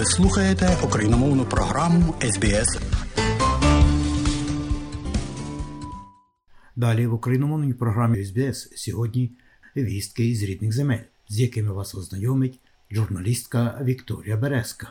Ви слухаєте україномовну програму СБС. Далі в україномовній програмі СБС сьогодні вістки із рідних земель, з якими вас ознайомить журналістка Вікторія Березка.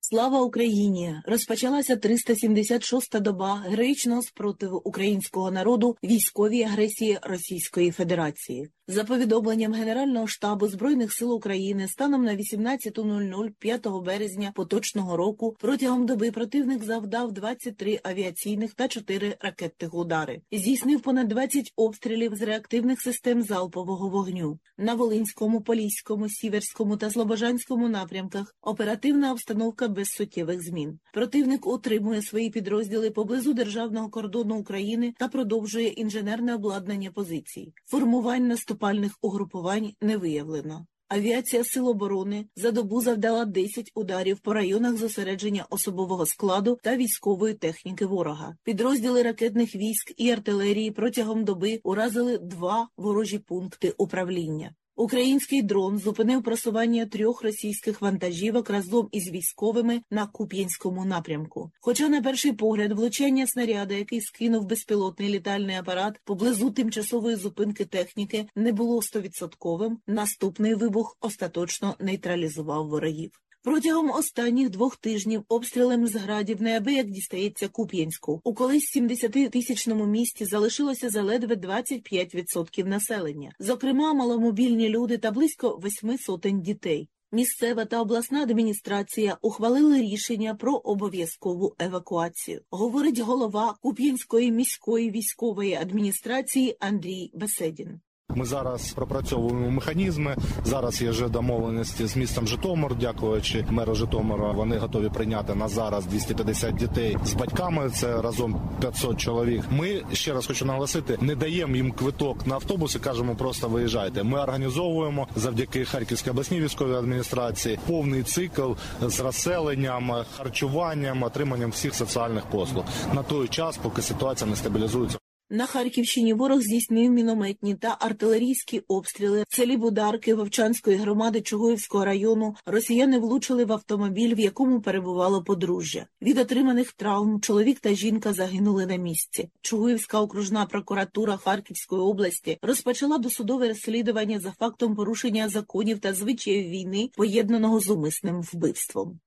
Слава Україні! Розпочалася 376-та доба героїчного спротиву українського народу військовій агресії Російської Федерації. За повідомленням Генерального штабу збройних сил України, станом на 18.00 5 березня поточного року протягом доби противник завдав 23 авіаційних та 4 ракетних удари. Здійснив понад 20 обстрілів з реактивних систем залпового вогню на Волинському, Поліському, Сіверському та Слобожанському напрямках. Оперативна обстановка без суттєвих змін. Противник утримує свої підрозділи поблизу державного кордону України та продовжує інженерне обладнання позицій. Формувань наступальних угрупувань не виявлено. Авіація Сил оборони за добу завдала 10 ударів по районах зосередження особового складу та військової техніки ворога. Підрозділи ракетних військ і артилерії протягом доби уразили два ворожі пункти управління. Український дрон зупинив просування трьох російських вантажівок разом із військовими на Куп'янському напрямку. Хоча, на перший погляд, влучання снаряда, який скинув безпілотний літальний апарат поблизу тимчасової зупинки техніки, не було стовідсотковим. Наступний вибух остаточно нейтралізував ворогів. Протягом останніх двох тижнів обстрілем з градів неабияк дістається Куп'янську. У колись 70-тисячному місті залишилося заледве 25% населення, зокрема маломобільні люди та близько восьми сотень дітей. Місцева та обласна адміністрація ухвалили рішення про обов'язкову евакуацію, говорить голова Куп'янської міської військової адміністрації Андрій Беседін. Ми зараз пропрацьовуємо механізми. Зараз є вже домовленості з містом Житомир, дякуючи меру Житомира. Вони готові прийняти на зараз 250 дітей з батьками. Це разом 500 чоловік. Ми ще раз хочу наголосити, не даємо їм квиток на автобус і кажемо, просто виїжджайте. Ми організовуємо завдяки Харківській обласній військовій адміністрації повний цикл з розселенням, харчуванням, отриманням всіх соціальних послуг на той час, поки ситуація не стабілізується. На Харківщині ворог здійснив мінометні та артилерійські обстріли. В селі Бударки Вовчанської громади Чугуївського району росіяни влучили в автомобіль, в якому перебувало подружжя. Від отриманих травм чоловік та жінка загинули на місці. Чугуївська окружна прокуратура Харківської області розпочала досудове розслідування за фактом порушення законів та звичаїв війни, поєднаного з умисним вбивством.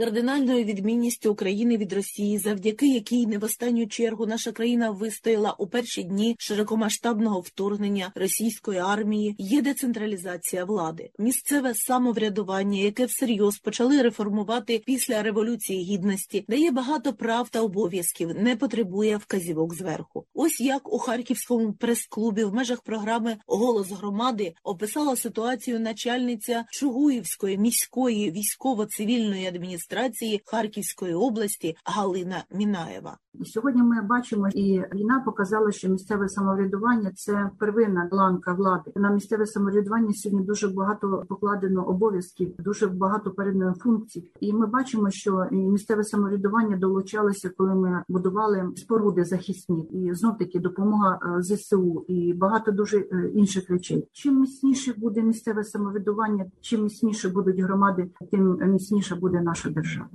Кардинальною відмінністю України від Росії, завдяки якій не в останню чергу наша країна вистояла у перші дні широкомасштабного вторгнення російської армії, є децентралізація влади, місцеве самоврядування, яке всерйоз почали реформувати після революції гідності, дає багато прав та обов'язків, не потребує вказівок зверху. Ось як у харківському прес-клубі в межах програми Голос громади описала ситуацію начальниця Чугуївської міської військово-цивільної адміністрації адміністрації Харківської області Галина Мінаєва. Сьогодні ми бачимо, і війна показала, що місцеве самоврядування це первинна ланка влади. На місцеве самоврядування сьогодні дуже багато покладено обов'язків, дуже багато передано функцій. І ми бачимо, що місцеве самоврядування долучалося, коли ми будували споруди захисні, і знов таки допомога зсу і багато дуже інших речей. Чим міцніше буде місцеве самоврядування, чим міцніше будуть громади, тим міцніша буде наша держава.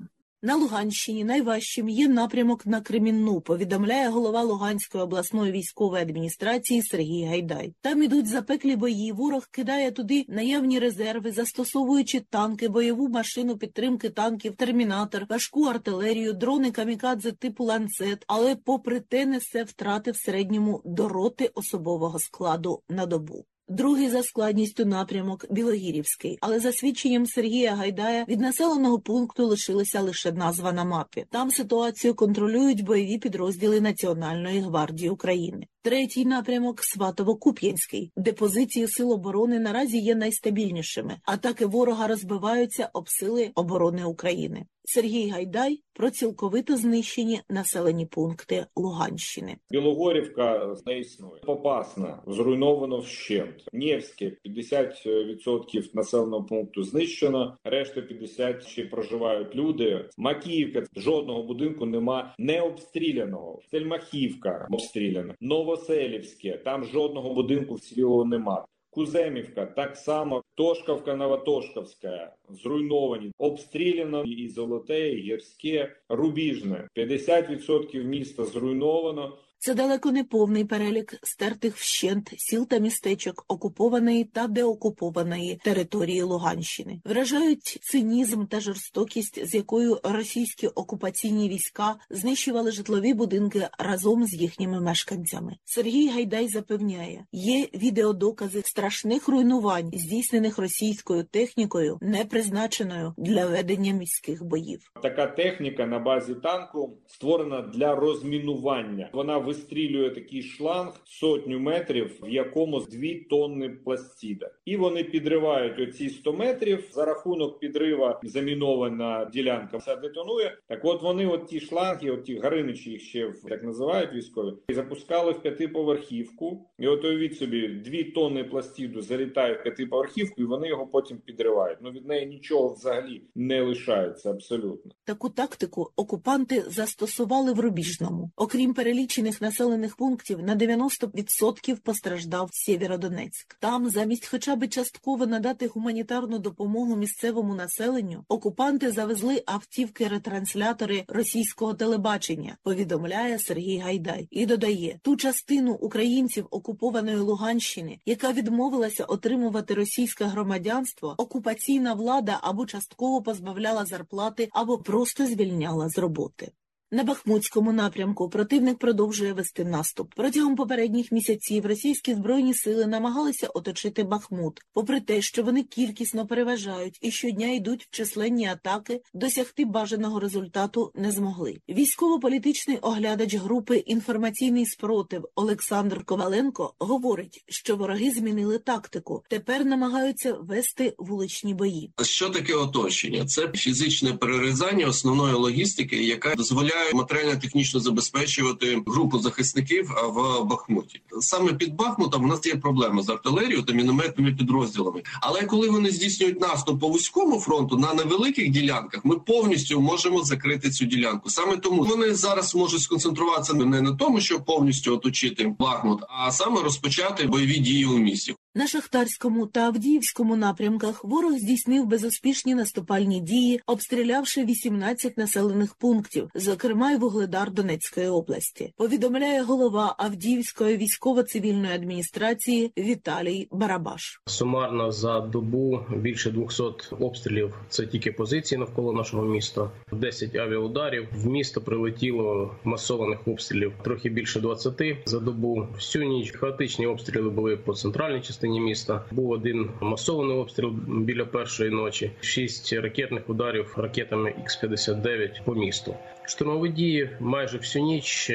На Луганщині найважчим є напрямок на Кремінну, повідомляє голова Луганської обласної військової адміністрації Сергій Гайдай. Там ідуть запеклі бої. Ворог кидає туди наявні резерви, застосовуючи танки, бойову машину підтримки танків, термінатор, важку артилерію, дрони камікадзе типу ланцет. Але, попри те, несе втрати в середньому до роти особового складу на добу. Другий за складністю напрямок Білогірівський, але за свідченням Сергія Гайдая від населеного пункту лишилася лише назва на мапі. Там ситуацію контролюють бойові підрозділи Національної гвардії України. Третій напрямок Сватово-Куп'янський, де позиції сил оборони наразі є найстабільнішими. Атаки ворога розбиваються об сили оборони України. Сергій Гайдай про цілковито знищені населені пункти Луганщини. Білогорівка не існує. Попасна зруйновано вщент. Нєвське 50% населеного пункту знищено. Решта 50% ще проживають люди. Макіївка жодного будинку нема не обстріляного. Сельмахівка обстріляна. Новоселівське там жодного будинку вцілілого нема. Куземівка так само, Тошкавка, Новотошковська зруйновані, обстріляно і Золоте, і Гірське, Рубіжне. 50% міста зруйновано. Це далеко не повний перелік стертих вщент сіл та містечок окупованої та деокупованої території Луганщини. Вражають цинізм та жорстокість, з якою російські окупаційні війська знищували житлові будинки разом з їхніми мешканцями. Сергій Гайдай запевняє, є відеодокази страшних руйнувань, здійснених російською технікою, не призначеною для ведення міських боїв. Така техніка на базі танку створена для розмінування. Вона вистрілює такий шланг сотню метрів, в якому 2 тонни пластіда, і вони підривають оці 100 метрів за рахунок підрива замінована ділянка. Все детонує. Так, от вони, от ті шланги, от ті гариничі їх ще так називають військові, і запускали в п'ятиповерхівку. І от уявіть собі, 2 тонни пластіду залітають в п'ятиповерхівку, і вони його потім підривають. Ну від неї нічого взагалі не лишається абсолютно. Таку тактику окупанти застосували в Рубіжному, окрім перелічених населених пунктів на 90% постраждав Сєвєродонецьк. Там, замість хоча б частково надати гуманітарну допомогу місцевому населенню, окупанти завезли автівки-ретранслятори російського телебачення. Повідомляє Сергій Гайдай і додає ту частину українців окупованої Луганщини, яка відмовилася отримувати російське громадянство, окупаційна влада або частково позбавляла зарплати, або просто звільняла з роботи. На Бахмутському напрямку противник продовжує вести наступ. Протягом попередніх місяців російські збройні сили намагалися оточити Бахмут. Попри те, що вони кількісно переважають і щодня йдуть в численні атаки, досягти бажаного результату не змогли. Військово-політичний оглядач групи інформаційний спротив Олександр Коваленко говорить, що вороги змінили тактику. Тепер намагаються вести вуличні бої. Що таке оточення? Це фізичне перерізання основної логістики, яка дозволяє матеріально-технічно забезпечувати групу захисників в Бахмуті. Саме під Бахмутом у нас є проблеми з артилерією та мінометними підрозділами. Але коли вони здійснюють наступ по вузькому фронту на невеликих ділянках, ми повністю можемо закрити цю ділянку. Саме тому вони зараз можуть сконцентруватися не на тому, щоб повністю оточити Бахмут, а саме розпочати бойові дії у місті. На Шахтарському та Авдіївському напрямках ворог здійснив безуспішні наступальні дії, обстрілявши 18 населених пунктів, зокрема й вугледар Донецької області. Повідомляє голова Авдіївської військово-цивільної адміністрації Віталій Барабаш. Сумарно за добу більше 200 обстрілів. Це тільки позиції навколо нашого міста. 10 авіаударів. В місто прилетіло масованих обстрілів трохи більше 20 за добу. Всю ніч хаотичні обстріли були по центральній частині частині міста. Був один масований обстріл біля першої ночі, шість ракетних ударів ракетами Х-59 по місту. Штурмові дії майже всю ніч,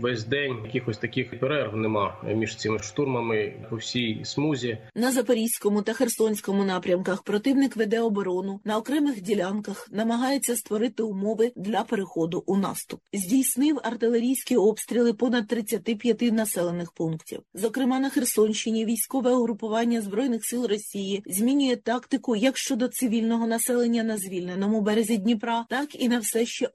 весь день якихось таких перерв нема між цими штурмами по всій смузі. На запорізькому та херсонському напрямках противник веде оборону на окремих ділянках, намагається створити умови для переходу у наступ. Здійснив артилерійські обстріли понад 35 населених пунктів. Зокрема, на Херсонщині військове угрупування збройних сил Росії змінює тактику як щодо цивільного населення на звільненому березі Дніпра, так і на все ще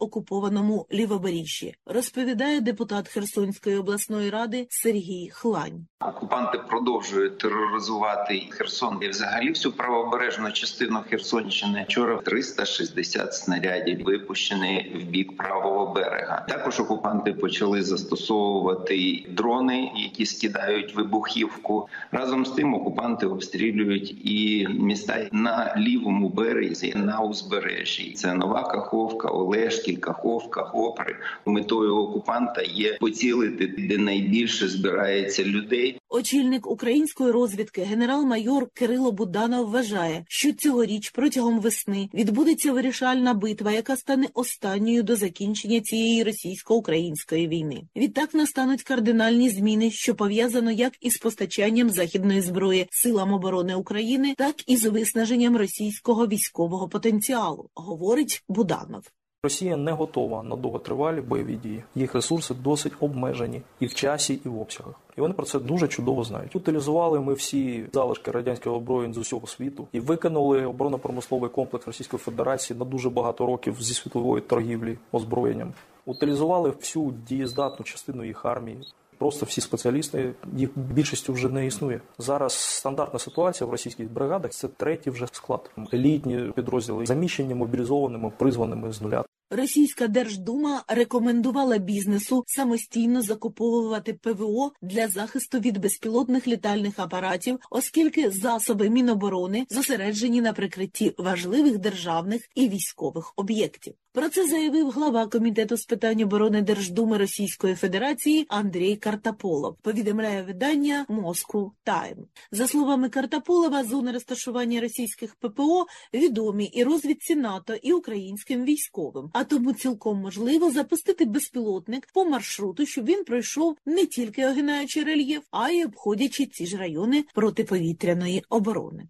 окупованому лівобережжі, розповідає депутат Херсонської обласної ради Сергій Хлань. Окупанти продовжують тероризувати Херсон і взагалі всю правобережну частину Херсонщини. Вчора 360 снарядів випущені в бік правого берега. Також окупанти почали застосовувати дрони, які скидають вибухівку. Разом з тим окупанти обстрілюють і міста на лівому березі на узбережжі. Це Нова Каховка, Олешкіль, Каховка, Хопри. Метою окупанта є поцілити, де найбільше збирається людей. Очільник української розвідки генерал-майор Кирило Буданов вважає, що цьогоріч протягом весни відбудеться вирішальна битва, яка стане останньою до закінчення цієї російсько-української війни. Відтак настануть кардинальні зміни, що пов'язано як із постачанням західної зброї силам оборони України, так і з виснаженням російського військового потенціалу, говорить Буданов. Росія не готова на довготривалі бойові дії. Їх ресурси досить обмежені і в часі, і в обсягах. І вони про це дуже чудово знають. Утилізували ми всі залишки радянського озброєнь з усього світу і викинули оборонно-промисловий комплекс Російської Федерації на дуже багато років зі світової торгівлі озброєнням. Утилізували всю дієздатну частину їх армії. Просто всі спеціалісти, їх більшістю вже не існує. Зараз стандартна ситуація в російських бригадах це третій вже склад. Елітні підрозділи заміщені мобілізованими, призваними з нуля. Російська Держдума рекомендувала бізнесу самостійно закуповувати ПВО для захисту від безпілотних літальних апаратів, оскільки засоби Міноборони зосереджені на прикритті важливих державних і військових об'єктів. Про це заявив глава комітету з питань оборони Держдуми Російської Федерації Андрій Картаполов. Повідомляє видання Москву Тайм. За словами Картаполова, зони розташування російських ППО відомі і розвідці НАТО, і українським військовим. А тому цілком можливо запустити безпілотник по маршруту, щоб він пройшов не тільки огинаючи рельєф, а й обходячи ці ж райони протиповітряної оборони.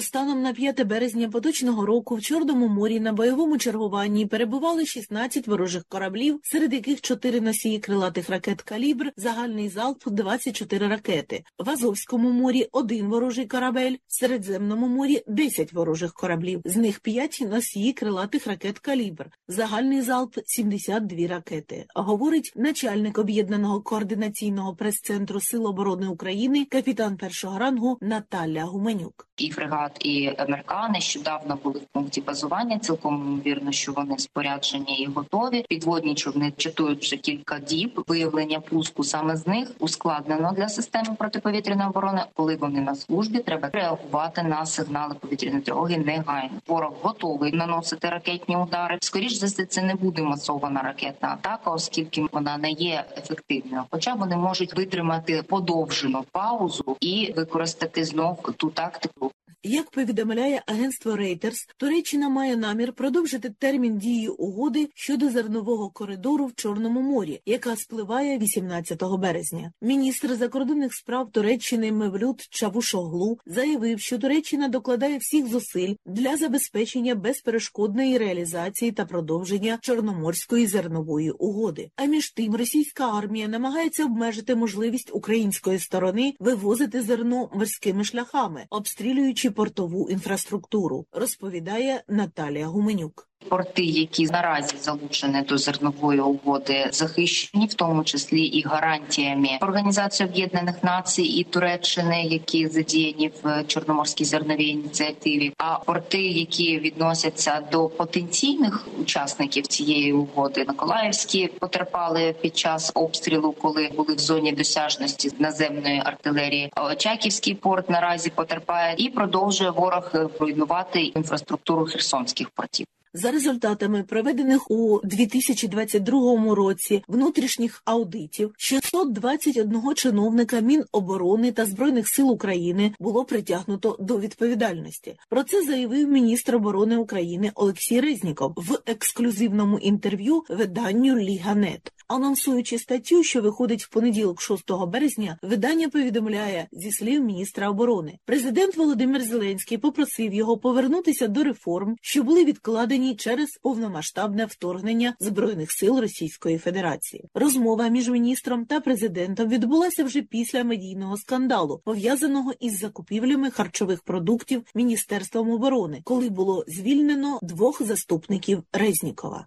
Станом на 5 березня поточного року в Чорному морі на бойовому чергуванні перебували 16 ворожих кораблів, серед яких 4 носії крилатих ракет «Калібр», загальний залп 24 ракети. В Азовському морі один ворожий корабель, в Середземному морі 10 ворожих кораблів, з них 5 носії крилатих ракет «Калібр», загальний залп 72 ракети. Говорить начальник об'єднаного координаційного прес-центру Сил оборони України, капітан першого рангу Наталя Гуменюк. І фрегат, і МРК нещодавно були в пункті базування. Цілком ймовірно, що вони споряджені і готові. Підводні човни чатують вже кілька діб. Виявлення пуску саме з них ускладнено для системи протиповітряної оборони. Коли вони на службі, треба реагувати на сигнали повітряної тривоги негайно. Ворог готовий наносити ракетні удари. Скоріш за все, це не буде масована ракетна атака, оскільки вона не є ефективною. Хоча вони можуть витримати подовжену паузу і використати знов ту тактику. Як повідомляє агентство Reuters, Туреччина має намір продовжити термін дії угоди щодо зернового коридору в Чорному морі, яка спливає 18 березня. Міністр закордонних справ Туреччини Мевлют Чавушоглу заявив, що Туреччина докладає всіх зусиль для забезпечення безперешкодної реалізації та продовження Чорноморської зернової угоди. А між тим, російська армія намагається обмежити можливість української сторони вивозити зерно морськими шляхами, обстрілюючи портову інфраструктуру, розповідає Наталія Гуменюк. Порти, які наразі залучені до зернової угоди, захищені, в тому числі і гарантіями Організації Об'єднаних Націй і Туреччини, які задіяні в Чорноморській зерновій ініціативі. А порти, які відносяться до потенційних учасників цієї угоди, Миколаївські потерпали під час обстрілу, коли були в зоні досяжності наземної артилерії. Очаківський порт наразі потерпає і продовжує ворог руйнувати інфраструктуру херсонських портів. За результатами проведених у 2022 році внутрішніх аудитів 621 чиновника Міноборони та збройних сил України було притягнуто до відповідальності. Про це заявив міністр оборони України Олексій Резніков в ексклюзивному інтерв'ю виданню Ліганет. Анонсуючи статтю, що виходить в понеділок, 6 березня, видання повідомляє зі слів міністра оборони. Президент Володимир Зеленський попросив його повернутися до реформ, що були відкладені через повномасштабне вторгнення збройних сил Російської Федерації. Розмова між міністром та президентом відбулася вже після медійного скандалу, пов'язаного із закупівлями харчових продуктів Міністерством оборони, коли було звільнено двох заступників Резнікова.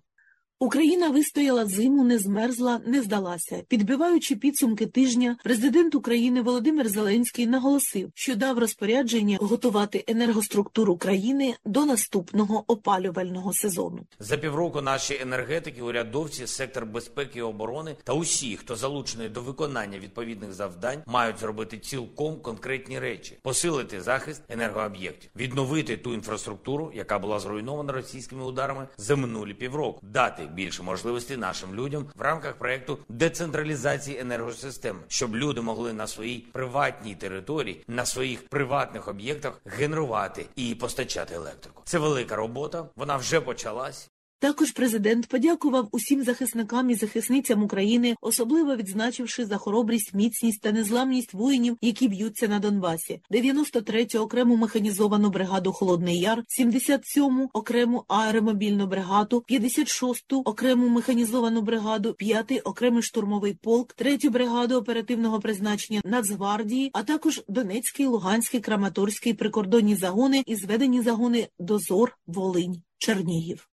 Україна вистояла зиму, не змерзла, не здалася. Підбиваючи підсумки тижня, президент України Володимир Зеленський наголосив, що дав розпорядження готувати енергоструктуру країни до наступного опалювального сезону. За півроку наші енергетики, урядовці, сектор безпеки і оборони та усі, хто залучений до виконання відповідних завдань, мають зробити цілком конкретні речі: посилити захист енергооб'єктів, відновити ту інфраструктуру, яка була зруйнована російськими ударами за минулі півроку, дати більше можливостей нашим людям в рамках проекту децентралізації енергосистеми, щоб люди могли на своїй приватній території, на своїх приватних об'єктах генерувати і постачати електрику. Це велика робота. Вона вже почалась. Також президент подякував усім захисникам і захисницям України, особливо відзначивши за хоробрість, міцність та незламність воїнів, які б'ються на Донбасі. 93-ю окрему механізовану бригаду Холодний Яр, 77-му окрему аеромобільну бригаду, 56-ту окрему механізовану бригаду, 5-й окремий штурмовий полк, 3-ю бригаду оперативного призначення Нацгвардії, а також Донецький, Луганський, Краматорський прикордонні загони і зведені загони Дозор, Волинь, Чернігів.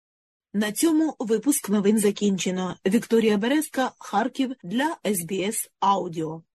На цьому випуск новин закінчено. Вікторія Березка, Харків для СБС Аудіо.